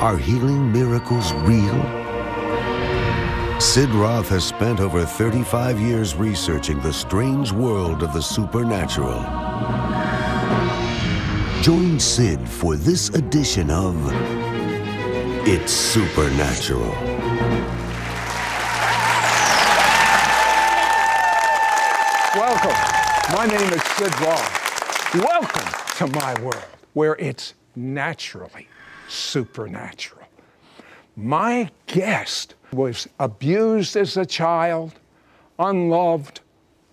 Are healing miracles real? Sid Roth has spent over 35 years researching the strange world of the supernatural. Join Sid for this edition of It's Supernatural. Welcome. My name is Sid Roth. Welcome to my world where it's naturally supernatural. My guest was abused as a child, unloved,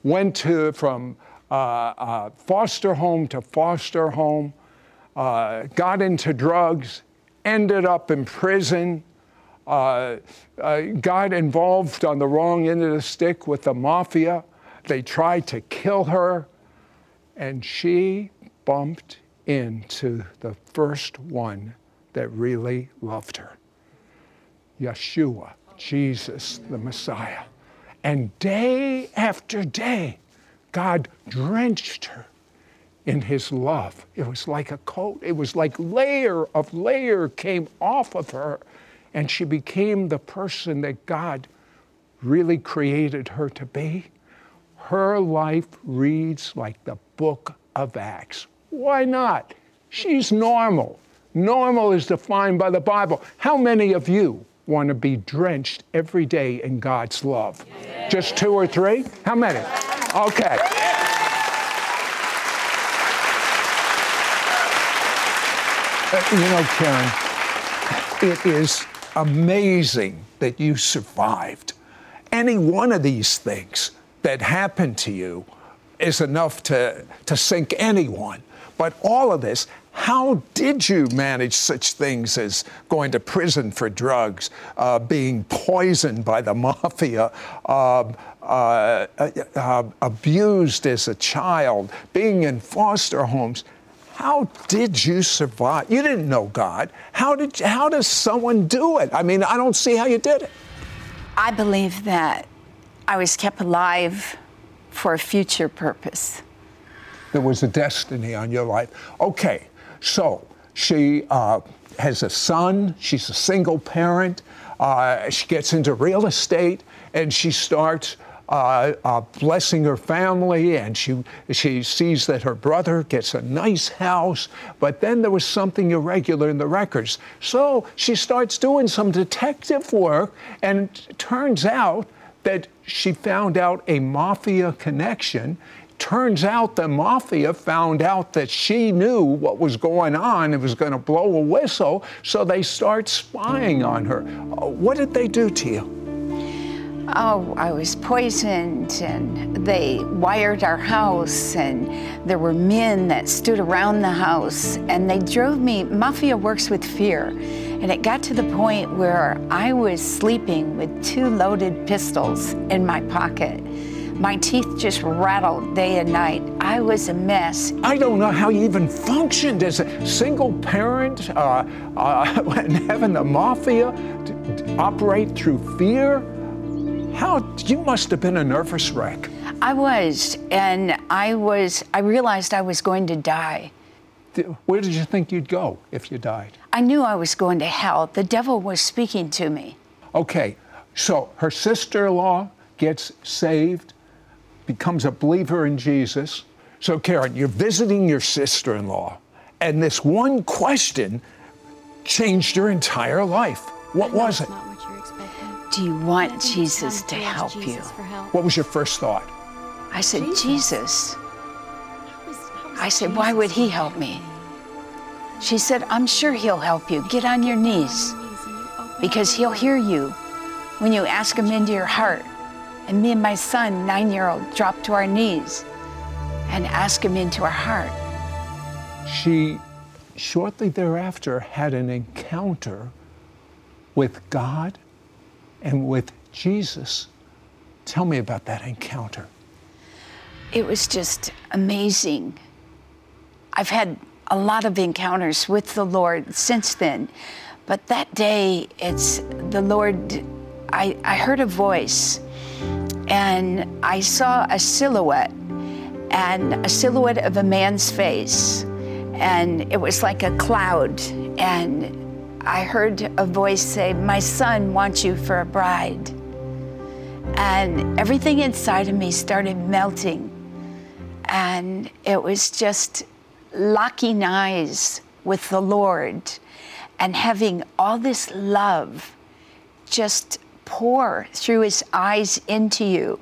went to from uh, uh, foster home to foster home, uh, got into drugs, ended up in prison, uh, uh, got involved on the wrong end of the stick with the mafia. They tried to kill her, and she bumped into the first one that really loved her Yeshua, Jesus, the Messiah. And day after day, God drenched her in his love. It was like a coat, it was like layer of layer came off of her, and she became the person that God really created her to be. Her life reads like the book of Acts. Why not? She's normal. Normal is defined by the Bible. How many of you want to be drenched every day in God's love? Yeah. Just two or three? How many? Okay. Uh, you know, Karen, it is amazing that you survived. Any one of these things that happened to you is enough to, to sink anyone. But all of this, how did you manage such things as going to prison for drugs, uh, being poisoned by the mafia, uh, uh, uh abused as a child, being in foster homes? How did you survive? You didn't know God. How did how does someone do it? I mean, I don't see how you did it. I believe that I was kept alive for a future purpose. There was a destiny on your life. Okay, so she uh, has a son. She's a single parent. Uh, she gets into real estate and she starts uh, uh, blessing her family, and she she sees that her brother gets a nice house. But then there was something irregular in the records, so she starts doing some detective work, and turns out that she found out a mafia connection. Turns out the mafia found out that she knew what was going on and was going to blow a whistle, so they start spying on her. Uh, what did they do to you? Oh, I was poisoned, and they wired our house, and there were men that stood around the house, and they drove me. Mafia works with fear, and it got to the point where I was sleeping with two loaded pistols in my pocket. My teeth just rattled day and night. I was a mess. I don't know how you even functioned as a single parent uh, uh, and having the mafia operate through fear. How you must have been a nervous wreck. I was, and I was. I realized I was going to die. Where did you think you'd go if you died? I knew I was going to hell. The devil was speaking to me. Okay, so her sister-in-law gets saved, becomes a believer in Jesus. So, Karen, you're visiting your sister-in-law, and this one question changed your entire life. What was it? Do you want Jesus to help you? What was your first thought? I said, Jesus. I said, why would he help me? She said, I'm sure he'll help you. Get on your knees because he'll hear you when you ask him into your heart. And me and my son, nine year old, dropped to our knees and asked him into our heart. She shortly thereafter had an encounter with God and with Jesus. Tell me about that encounter. It was just amazing. I've had a lot of encounters with the Lord since then, but that day, it's the Lord. I, I heard a voice and I saw a silhouette and a silhouette of a man's face. And it was like a cloud. And I heard a voice say, My son wants you for a bride. And everything inside of me started melting. And it was just locking eyes with the Lord and having all this love just pour through his eyes into you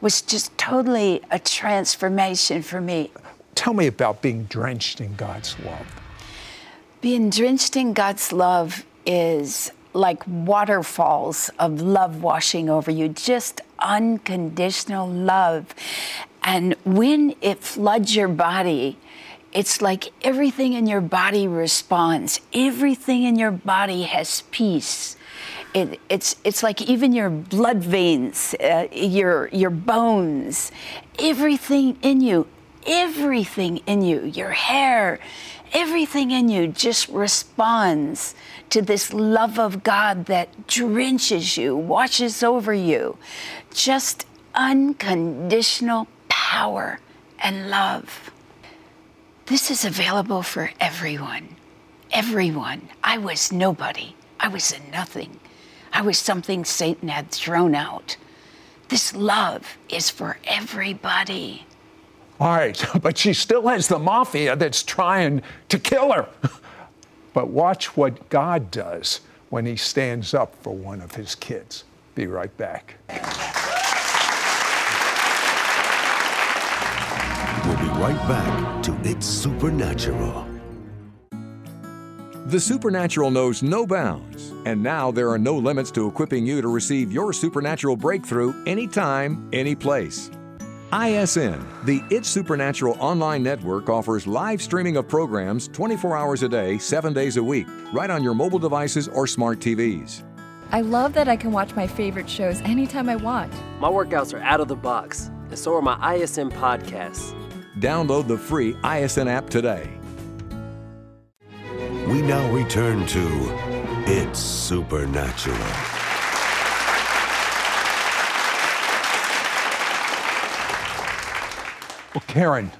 was just totally a transformation for me. Tell me about being drenched in God's love. Being drenched in God's love is like waterfalls of love washing over you, just unconditional love. And when it floods your body, it's like everything in your body responds. Everything in your body has peace it, it's, it's like even your blood veins, uh, your, your bones, everything in you, everything in you, your hair, everything in you just responds to this love of God that drenches you, washes over you. Just unconditional power and love. This is available for everyone. Everyone. I was nobody. I was a nothing. I was something Satan had thrown out. This love is for everybody. All right, but she still has the mafia that's trying to kill her. But watch what God does when he stands up for one of his kids. Be right back. We'll be right back to It's Supernatural. The supernatural knows no bounds, and now there are no limits to equipping you to receive your supernatural breakthrough anytime, any place. ISN, the It's Supernatural online network, offers live streaming of programs 24 hours a day, 7 days a week, right on your mobile devices or smart TVs. I love that I can watch my favorite shows anytime I want. My workouts are out of the box, and so are my ISN podcasts. Download the free ISN app today. We now return to It's Supernatural. Well, Karen,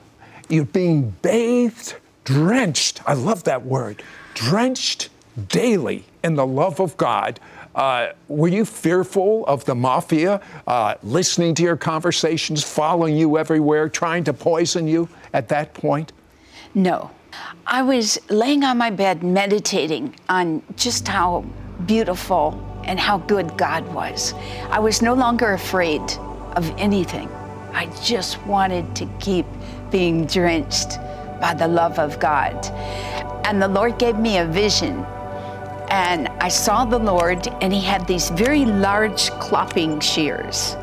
you're being bathed, drenched. I love that word. Drenched daily in the love of God. Uh, were you fearful of the mafia uh, listening to your conversations, following you everywhere, trying to poison you at that point? No. I was laying on my bed meditating on just how beautiful and how good God was. I was no longer afraid of anything. I just wanted to keep being drenched by the love of God. And the Lord gave me a vision. And I saw the Lord, and He had these very large clopping shears.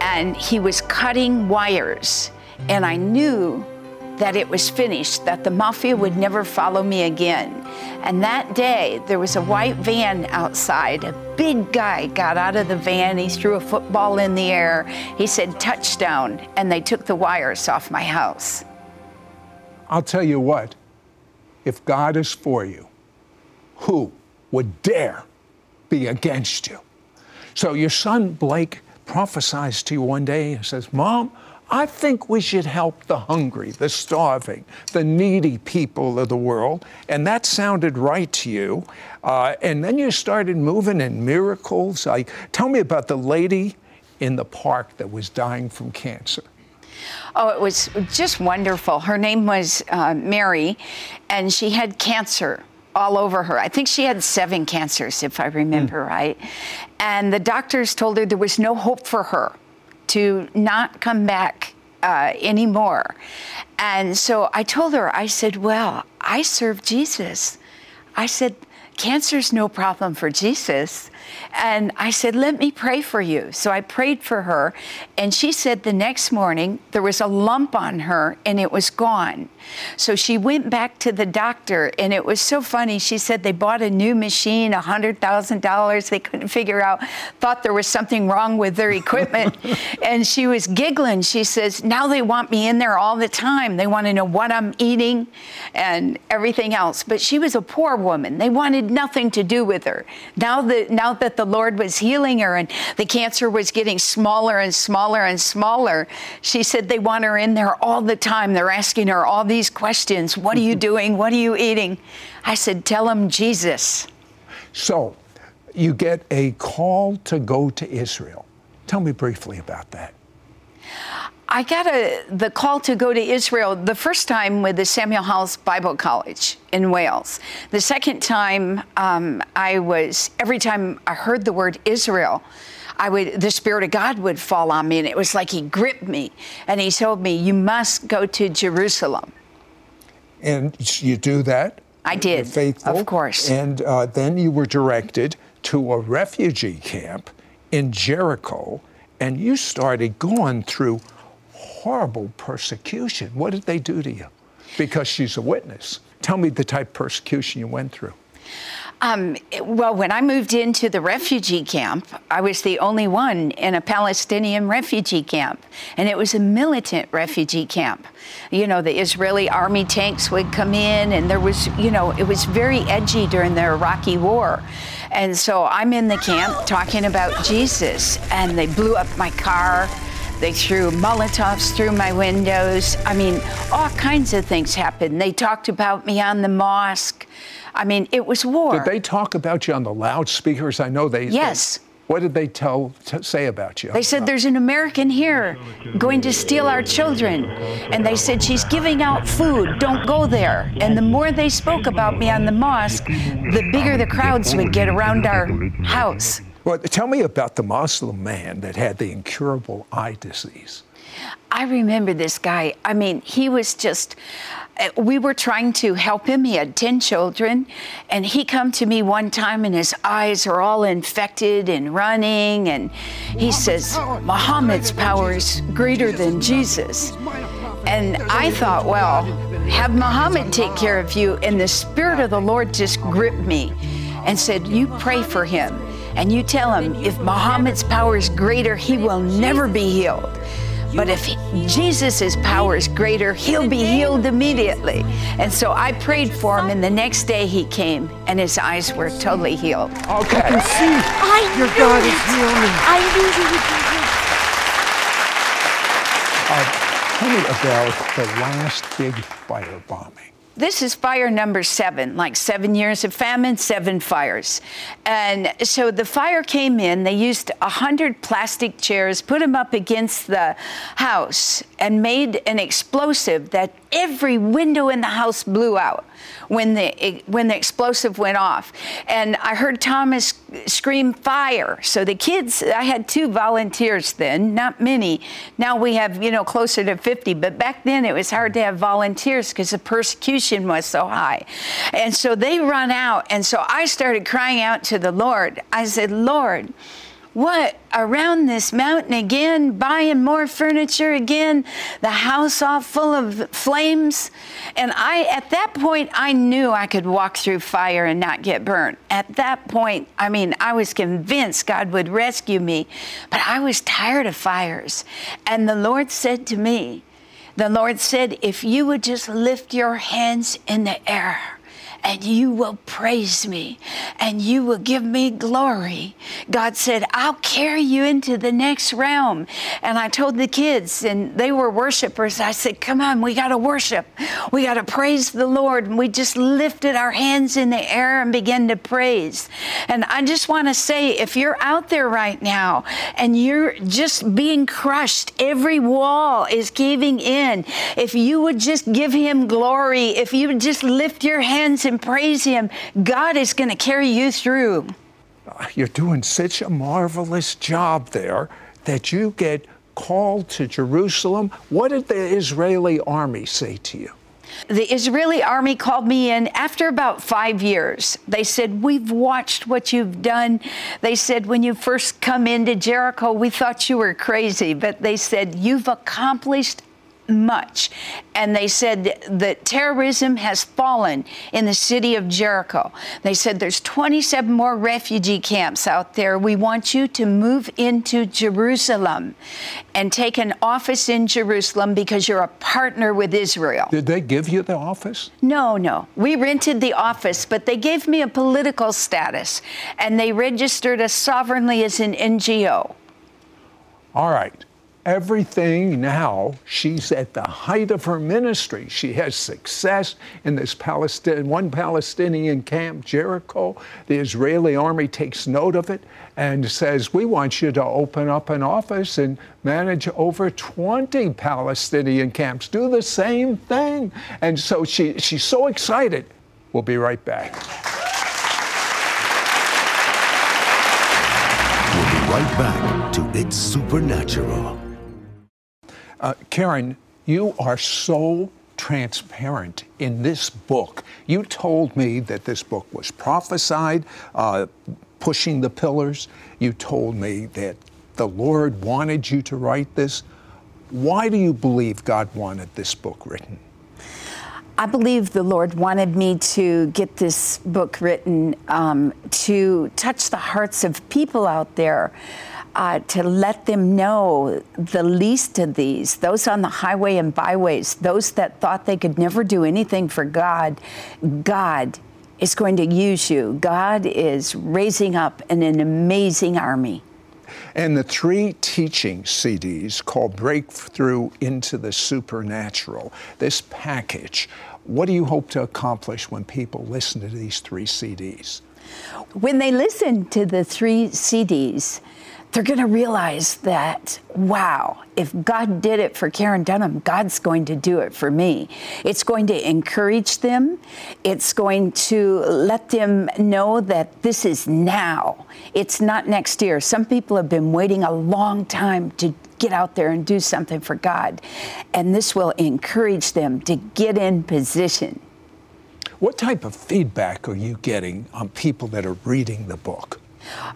And He was cutting wires. And I knew that it was finished, that the mafia would never follow me again. And that day, there was a white van outside. A big guy got out of the van. He threw a football in the air. He said, touchdown. And they took the wires off my house. I'll tell you what, if God is for you, who would dare be against you? So your son Blake prophesies to you one day and says, Mom, I think we should help the hungry, the starving, the needy people of the world. And that sounded right to you. Uh, and then you started moving in miracles. I, tell me about the lady in the park that was dying from cancer. Oh, it was just wonderful. Her name was uh, Mary, and she had cancer all over her. I think she had seven cancers, if I remember mm. right. And the doctors told her there was no hope for her to not come back uh, anymore. And so I told her, I said, Well, I serve Jesus. I said, cancer's no problem for Jesus. And I said, Let me pray for you. So I prayed for her. And she said the next morning there was a lump on her and it was gone. So she went back to the doctor. And it was so funny. She said they bought a new machine, $100,000. They couldn't figure out, thought there was something wrong with their equipment. and she was giggling. She says, Now they want me in there all the time. They want to know what I'm eating and everything else. But she was a poor woman. They wanted nothing to do with her. Now that, now that the Lord was healing her and the cancer was getting smaller and smaller and smaller, she said they want her in there all the time. They're asking her all these questions What are you doing? What are you eating? I said, Tell them Jesus. So you get a call to go to Israel. Tell me briefly about that. I got a, the call to go to Israel the first time with the Samuel Howells' Bible College in Wales. The second time, um, I was, every time I heard the word Israel, I would, the Spirit of God would fall on me, and it was like He gripped me, and He told me, "You must go to Jerusalem." And you do that. I did, You're faithful, of course. And uh, then you were directed to a refugee camp in Jericho, and you started going through horrible persecution. What did they do to you? Because she's a witness. Tell me the type of persecution you went through. Um, well, when I moved into the refugee camp, I was the only one in a Palestinian refugee camp, and it was a militant refugee camp. You know, the Israeli army tanks would come in, and there was, you know, it was very edgy during the Iraqi war. And so I'm in the camp talking about Jesus, and they blew up my car. They threw Molotovs through my windows. I mean, all kinds of things happened. They talked about me on the mosque. I mean, it was war. Did they talk about you on the loudspeakers? I know they. Yes. They, what did they tell t- say about you? They said there's an American here going to steal our children. And they said she's giving out food. Don't go there. And the more they spoke about me on the mosque, the bigger the crowds would get around our house. Well, tell me about the Muslim man that had the incurable eye disease. I remember this guy. I mean, he was just uh, we were trying to help him. He had 10 children, and he come to me one time and his eyes are all infected and running, and he says, Muhammad's power is greater than Jesus. And I thought, well, have Muhammad take care of you. And the Spirit of the Lord just gripped me and said, You pray for him. And you tell him, if Muhammad's power is greater, he will never be healed. But if Jesus' power is greater, he'll be healed immediately. And so I prayed for him, and the next day he came, and his eyes were totally healed. Okay. I can see I your knew God it. is healing. I knew he would be healed. Uh, tell me about the last big firebombing. This is fire number seven, like seven years of famine, seven fires. And so the fire came in, they used a hundred plastic chairs, put them up against the house, and made an explosive that every window in the house blew out when the when the explosive went off. And I heard Thomas scream fire. So the kids, I had two volunteers then, not many. Now we have, you know, closer to 50, but back then it was hard to have volunteers because the persecution was so high. And so they run out and so I started crying out to the Lord. I said, "Lord, what around this mountain again, buying more furniture again, the house all full of flames. And I, at that point, I knew I could walk through fire and not get burnt. At that point, I mean, I was convinced God would rescue me, but I was tired of fires. And the Lord said to me, the Lord said, if you would just lift your hands in the air, and you will praise me and you will give me glory. God said, I'll carry you into the next realm. And I told the kids, and they were worshipers, I said, Come on, we got to worship. We got to praise the Lord. And we just lifted our hands in the air and began to praise. And I just want to say, if you're out there right now and you're just being crushed, every wall is caving in. If you would just give Him glory, if you would just lift your hands and praise Him, God is going to carry you through. You're doing such a marvelous job there that you get called to Jerusalem. What did the Israeli army say to you? The Israeli army called me in after about five years. They said, We've watched what you've done. They said, When you first come into Jericho, we thought you were crazy, but they said, You've accomplished much. And they said that terrorism has fallen in the city of Jericho. They said there's 27 more refugee camps out there. We want you to move into Jerusalem and take an office in Jerusalem because you're a partner with Israel. Did they give you the office? No, no. We rented the office, but they gave me a political status and they registered us sovereignly as an NGO. All right everything now. She's at the height of her ministry. She has success in this Palestinian, one Palestinian camp, Jericho. The Israeli army takes note of it and says, We want you to open up an office and manage over 20 Palestinian camps. Do the same thing. And so she, she's so excited. We'll be right back. We'll be right back to It's Supernatural. Uh, Karen, you are so transparent in this book. You told me that this book was prophesied, uh, pushing the pillars. You told me that the Lord wanted you to write this. Why do you believe God wanted this book written? I believe the Lord wanted me to get this book written um, to touch the hearts of people out there uh, to let them know the least of these, those on the highway and byways, those that thought they could never do anything for God, God is going to use you. God is raising up an, an amazing army. And the three teaching CDs called Breakthrough into the Supernatural, this package, what do you hope to accomplish when people listen to these three CDs? When they listen to the three CDs, they're going to realize that, wow, if God did it for Karen Dunham, God's going to do it for me. It's going to encourage them. It's going to let them know that this is now. It's not next year. Some people have been waiting a long time to get out there and do something for God. And this will encourage them to get in position. What type of feedback are you getting on people that are reading the book?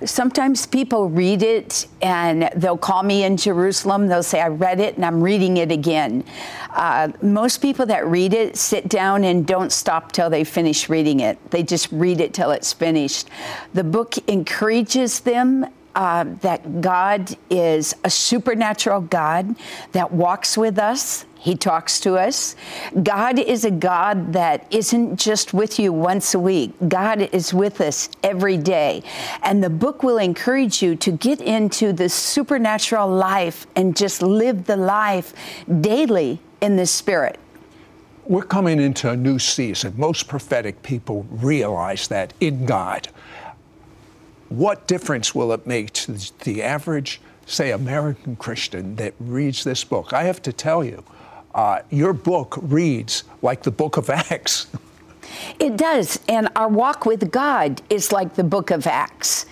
Sometimes people read it and they'll call me in Jerusalem. They'll say, I read it and I'm reading it again. Uh, most people that read it sit down and don't stop till they finish reading it. They just read it till it's finished. The book encourages them uh, that God is a supernatural God that walks with us. He talks to us. God is a God that isn't just with you once a week. God is with us every day. And the book will encourage you to get into the supernatural life and just live the life daily in the Spirit. We're coming into a new season. Most prophetic people realize that in God what difference will it make to the average, say, American Christian that reads this book? I have to tell you, uh, your book reads like the book of Acts. It does. And our walk with God is like the book of Acts.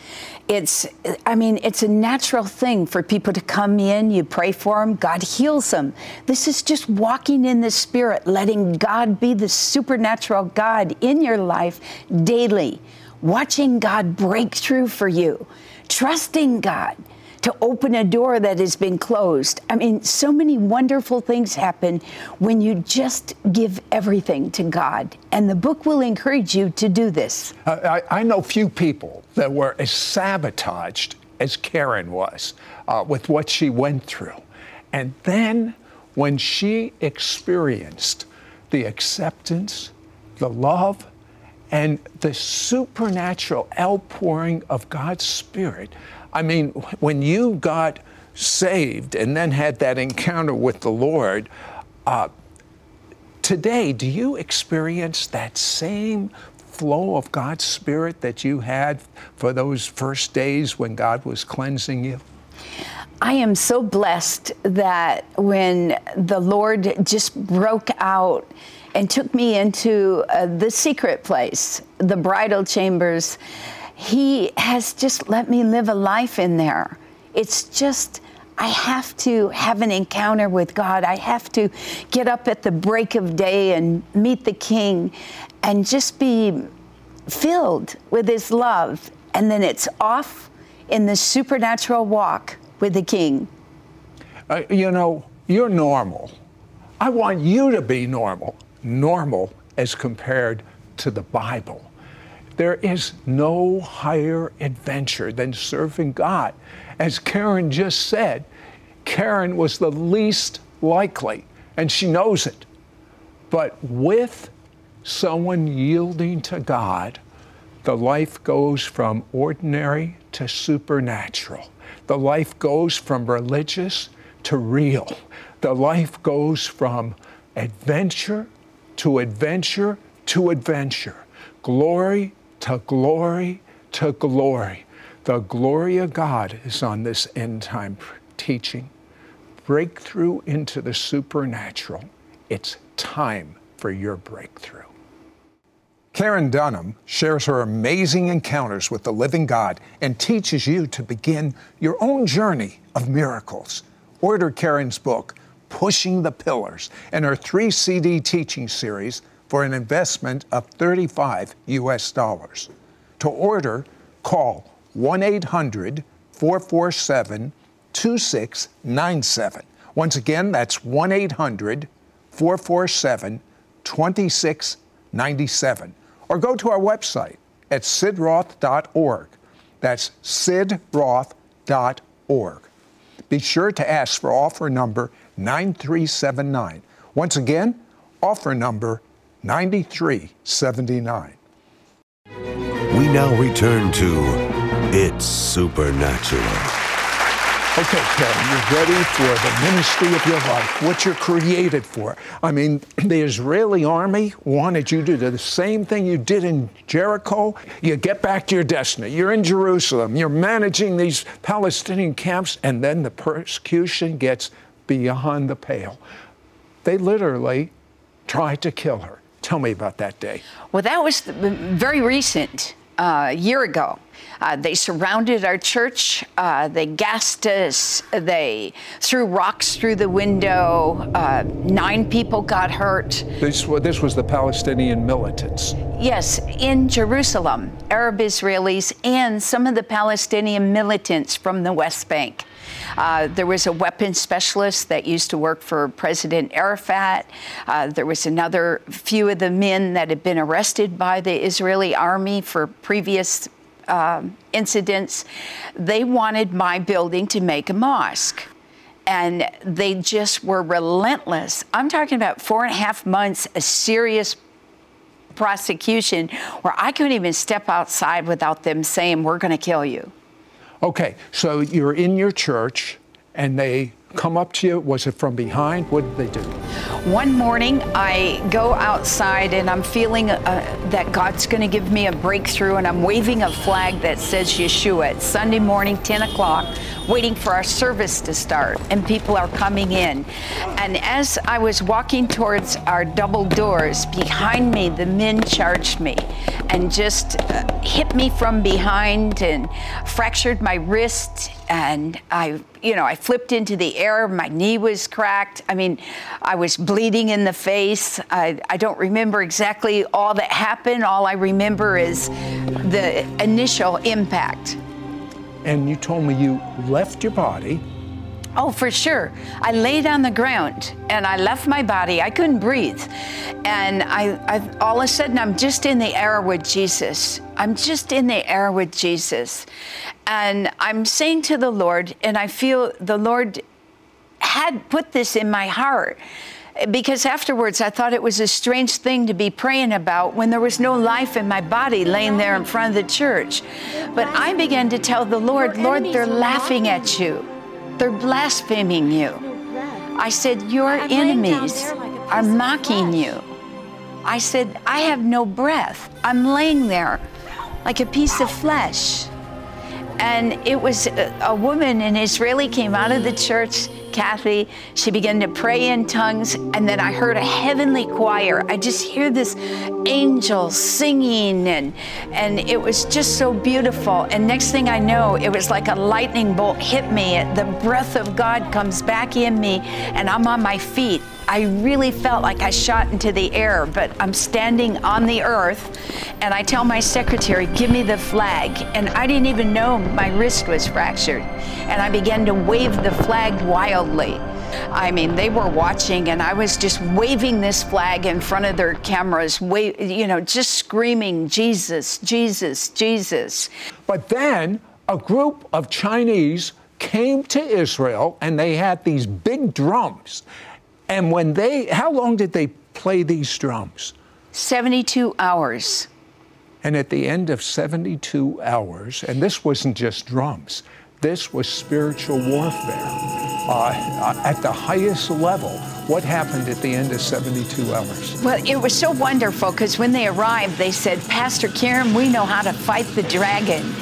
It's, I mean, it's a natural thing for people to come in, you pray for them, God heals them. This is just walking in the Spirit, letting God be the supernatural God in your life daily watching God break through for you, trusting God to open a door that has been closed. I mean, so many wonderful things happen when you just give everything to God. And the book will encourage you to do this. Uh, I, I, know few people that were as sabotaged as Karen was uh, with what she went through. And then when she experienced the acceptance, the love, and the supernatural outpouring of God's Spirit. I mean, when you got saved and then had that encounter with the Lord, uh, today, do you experience that same flow of God's Spirit that you had for those first days when God was cleansing you? I am so blessed that when the Lord just broke out and took me into uh, the secret place, the bridal chambers. He has just let me live a life in there. It's just I have to have an encounter with God. I have to get up at the break of day and meet the King and just be filled with His love. And then it's off in the supernatural walk with the King. Uh, you know, you're normal. I want you to be normal, normal as compared to the Bible. There is no higher adventure than serving God. As Karen just said, Karen was the least likely, and she knows it. But with someone yielding to God, the life goes from ordinary to supernatural. The life goes from religious to real. The life goes from adventure to adventure to adventure, glory to glory to glory. The glory of God is on this end time teaching. Breakthrough into the supernatural. It's time for your breakthrough. Karen Dunham shares her amazing encounters with the living God and teaches you to begin your own journey of miracles. Order Karen's book, Pushing the Pillars, and her three CD teaching series for an investment of 35 US dollars. To order, call 1 800 447 2697. Once again, that's 1 800 447 2697 or go to our website at sidroth.org. That's sidroth.org. Be sure to ask for offer number 9379. Once again, offer number 9379. We now return to It's Supernatural. Okay, Karen, you're ready for the ministry of your life, what you're created for. I mean, the Israeli army wanted you to do the same thing you did in Jericho. You get back to your destiny. You're in Jerusalem. You're managing these Palestinian camps, and then the persecution gets beyond the pale. They literally tried to kill her. Tell me about that day. Well, that was very recent, uh, a year ago. Uh, they surrounded our church. Uh, they gassed us. They threw rocks through the window. Uh, nine people got hurt. This, this was the Palestinian militants. Yes, in Jerusalem, Arab Israelis and some of the Palestinian militants from the West Bank. Uh, there was a weapons specialist that used to work for President Arafat. Uh, there was another few of the men that had been arrested by the Israeli army for previous um, incidents, they wanted my building to make a mosque. And they just were relentless. I'm talking about four and a half months, a serious prosecution where I couldn't even step outside without them saying, We're going to kill you. Okay, so you're in your church and they come up to you? Was it from behind? What did they do? One morning, I go outside and I'm feeling uh, that God's going to give me a breakthrough, and I'm waving a flag that says Yeshua. It's Sunday morning, 10 o'clock, waiting for our service to start, and people are coming in. And as I was walking towards our double doors, behind me, the men charged me and just uh, hit me from behind and fractured my wrist and I, you know, I flipped into the air. My knee was cracked. I mean, I was bleeding in the face. I, I don't remember exactly all that happened. All I remember is the initial impact. And you told me you left your body Oh, for sure. I laid on the ground and I left my body. I couldn't breathe. And I, I, all of a sudden, I'm just in the air with Jesus. I'm just in the air with Jesus. And I'm saying to the Lord, and I feel the Lord had put this in my heart because afterwards I thought it was a strange thing to be praying about when there was no life in my body laying there in front of the church. But I began to tell the Lord, Lord, they're laughing at you. They're blaspheming you. I said, Your enemies are mocking you. I said, I have no breath. I'm laying there like a piece of flesh. And it was a, woman, an Israeli, came out of the church Kathy. She began to pray in tongues, and then I heard a heavenly choir. I just hear this angel singing, and and it was just so beautiful. And next thing I know, it was like a lightning bolt hit me. The breath of God comes back in me, and I'm on my feet. I really felt like I shot into the air, but I'm standing on the earth, and I tell my secretary, "Give me the flag." And I didn't even know my wrist was fractured, and I began to wave the flag wildly. I mean, they were watching, and I was just waving this flag in front of their cameras, wa- you know, just screaming, Jesus, Jesus, Jesus. But then a group of Chinese came to Israel and they had these big drums. And when they, how long did they play these drums? 72 hours. And at the end of 72 hours, and this wasn't just drums, this was spiritual warfare uh, at the highest level. What happened at the end of 72 hours? Well, it was so wonderful because when they arrived, they said, Pastor Karen, we know how to fight the dragon.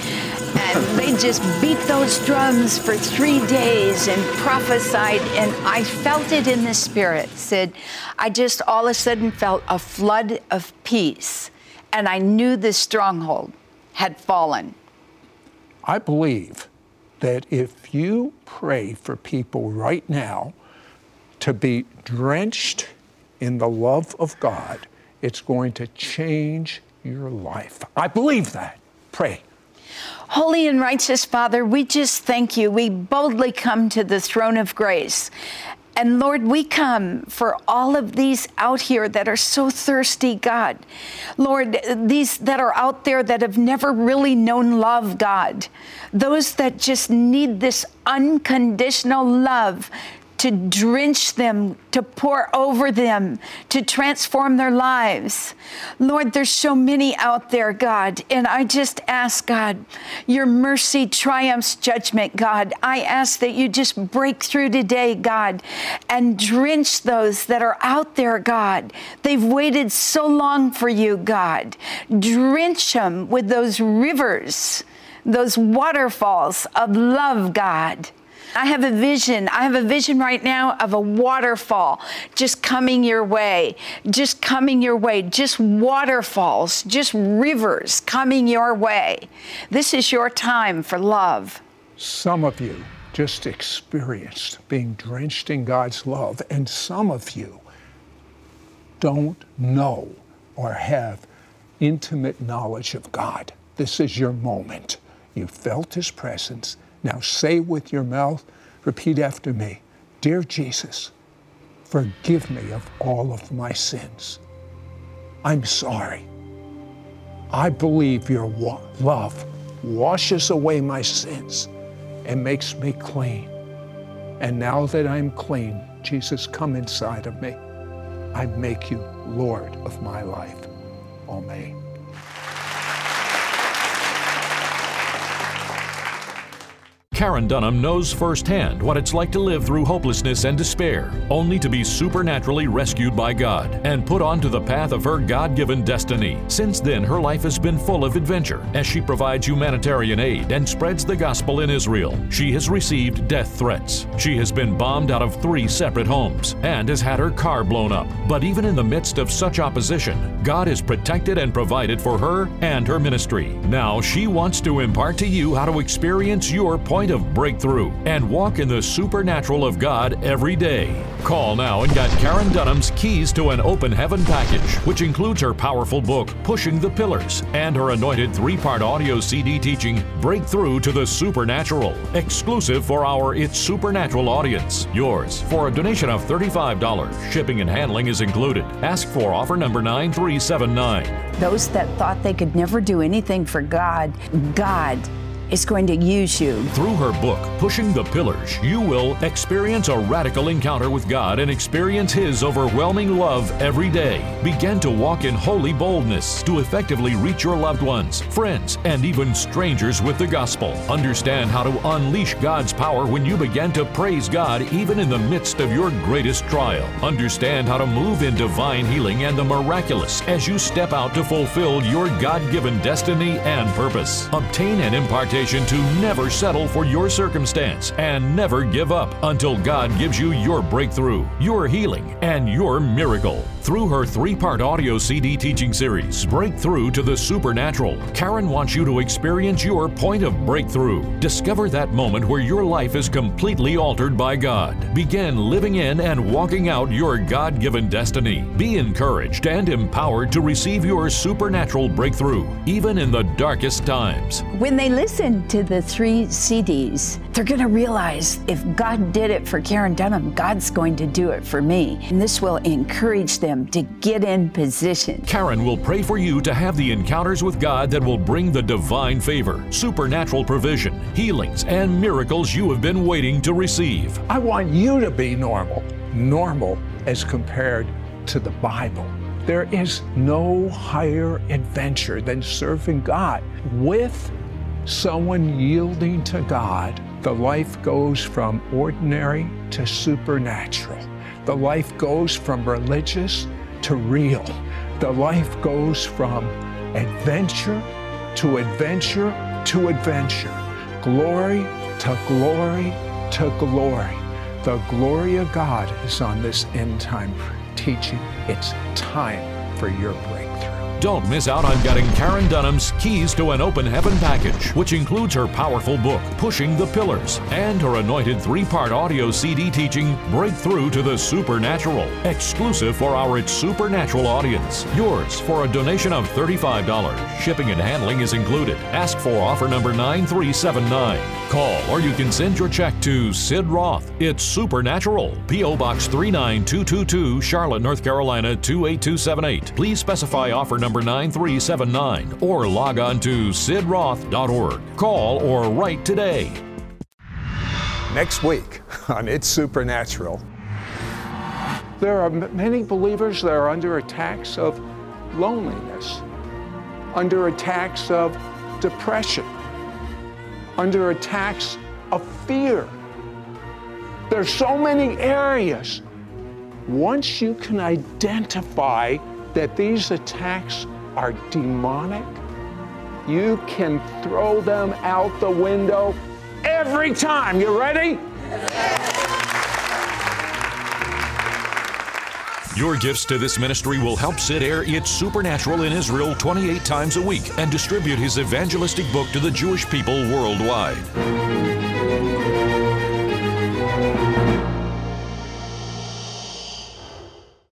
And they just beat those drums for three days and prophesied. And I felt it in the spirit. Said, I just all of a sudden felt a flood of peace. And I knew the stronghold had fallen. I believe that if you pray for people right now to be drenched in the love of God, it's going to change your life. I believe that. Pray. Holy and righteous Father, we just thank you. We boldly come to the throne of grace. And Lord, we come for all of these out here that are so thirsty, God. Lord, these that are out there that have never really known love, God. Those that just need this unconditional love to drench them, to pour over them, to transform their lives. Lord, there's so many out there, God, and I just ask, God, your mercy triumphs judgment, God. I ask that you just break through today, God, and drench those that are out there, God. They've waited so long for you, God. Drench them with those rivers, those waterfalls of love, God. I have a vision. I have a vision right now of a waterfall just coming your way, just coming your way, just waterfalls, just rivers coming your way. This is your time for love. Some of you just experienced being drenched in God's love, and some of you don't know or have intimate knowledge of God. This is your moment. You felt His presence now say with your mouth, repeat after me Dear Jesus, forgive me of all of my sins. I'm sorry. I believe your wa- love washes away my sins and makes me clean. And now that I'm clean, Jesus, come inside of me. I make you Lord of my life. Amen. Karen Dunham knows firsthand what it's like to live through hopelessness and despair, only to be supernaturally rescued by God and put onto the path of her God given destiny. Since then, her life has been full of adventure as she provides humanitarian aid and spreads the gospel in Israel. She has received death threats. She has been bombed out of three separate homes and has had her car blown up. But even in the midst of such opposition, God has protected and provided for her and her ministry. Now she wants to impart to you how to experience your point point of breakthrough and walk in the supernatural of God every day. Call now and get Karen Dunham's Keys to an Open Heaven package, which includes her powerful book, Pushing the Pillars, and her anointed three part audio CD teaching, Breakthrough to the Supernatural, exclusive for our It's Supernatural audience. Yours for a donation of $35. Shipping and handling is included. Ask for offer number 9379. Those that thought they could never do anything for God, God is going to use you. Through her book, Pushing the Pillars, you will experience a radical encounter with God and experience His overwhelming love every day. Begin to walk in holy boldness to effectively reach your loved ones, friends, and even strangers with the gospel. Understand how to unleash God's power when you begin to praise God even in the midst of your greatest trial. Understand how to move in divine healing and the miraculous as you step out to fulfill your God given destiny and purpose. Obtain an impartation to never settle for your circumstance and never give up until God gives you your breakthrough, your healing, and your miracle. Through her three part audio CD teaching series, Breakthrough to the Supernatural, Karen wants you to experience your point of breakthrough. Discover that moment where your life is completely altered by God. Begin living in and walking out your God given destiny. Be encouraged and empowered to receive your supernatural breakthrough, even in the darkest times. When they listen to the three CDs, they're going to realize if God did it for Karen Dunham, God's going to do it for me. And this will encourage them to get in position. Karen will pray for you to have the encounters with God that will bring the divine favor, supernatural provision, healings, and miracles you have been waiting to receive. I want you to be normal, normal as compared to the Bible. There is no higher adventure than serving God. With someone yielding to God, the life goes from ordinary to supernatural. The life goes from religious to real. The life goes from adventure to adventure to adventure. Glory to glory to glory. The glory of God is on this end time teaching. It's time for your breakthrough. Don't miss out on getting Karen Dunham's Keys to an Open Heaven package, which includes her powerful book, Pushing the Pillars, and her anointed three part audio CD teaching, Breakthrough to the Supernatural, exclusive for our It's Supernatural audience. Yours for a donation of $35. Shipping and handling is included. Ask for offer number 9379. Call or you can send your check to Sid Roth. It's Supernatural, P.O. Box 39222, Charlotte, North Carolina 28278. Please specify offer number 9379 or log on to sidroth.org. Call or write today. Next week on It's Supernatural, there are many believers that are under attacks of loneliness, under attacks of depression, under attacks of fear. There's so many areas. Once you can identify that these attacks are demonic, you can throw them out the window every time. You ready? Your gifts to this ministry will help Sid air It's Supernatural in Israel 28 times a week and distribute his evangelistic book to the Jewish people worldwide.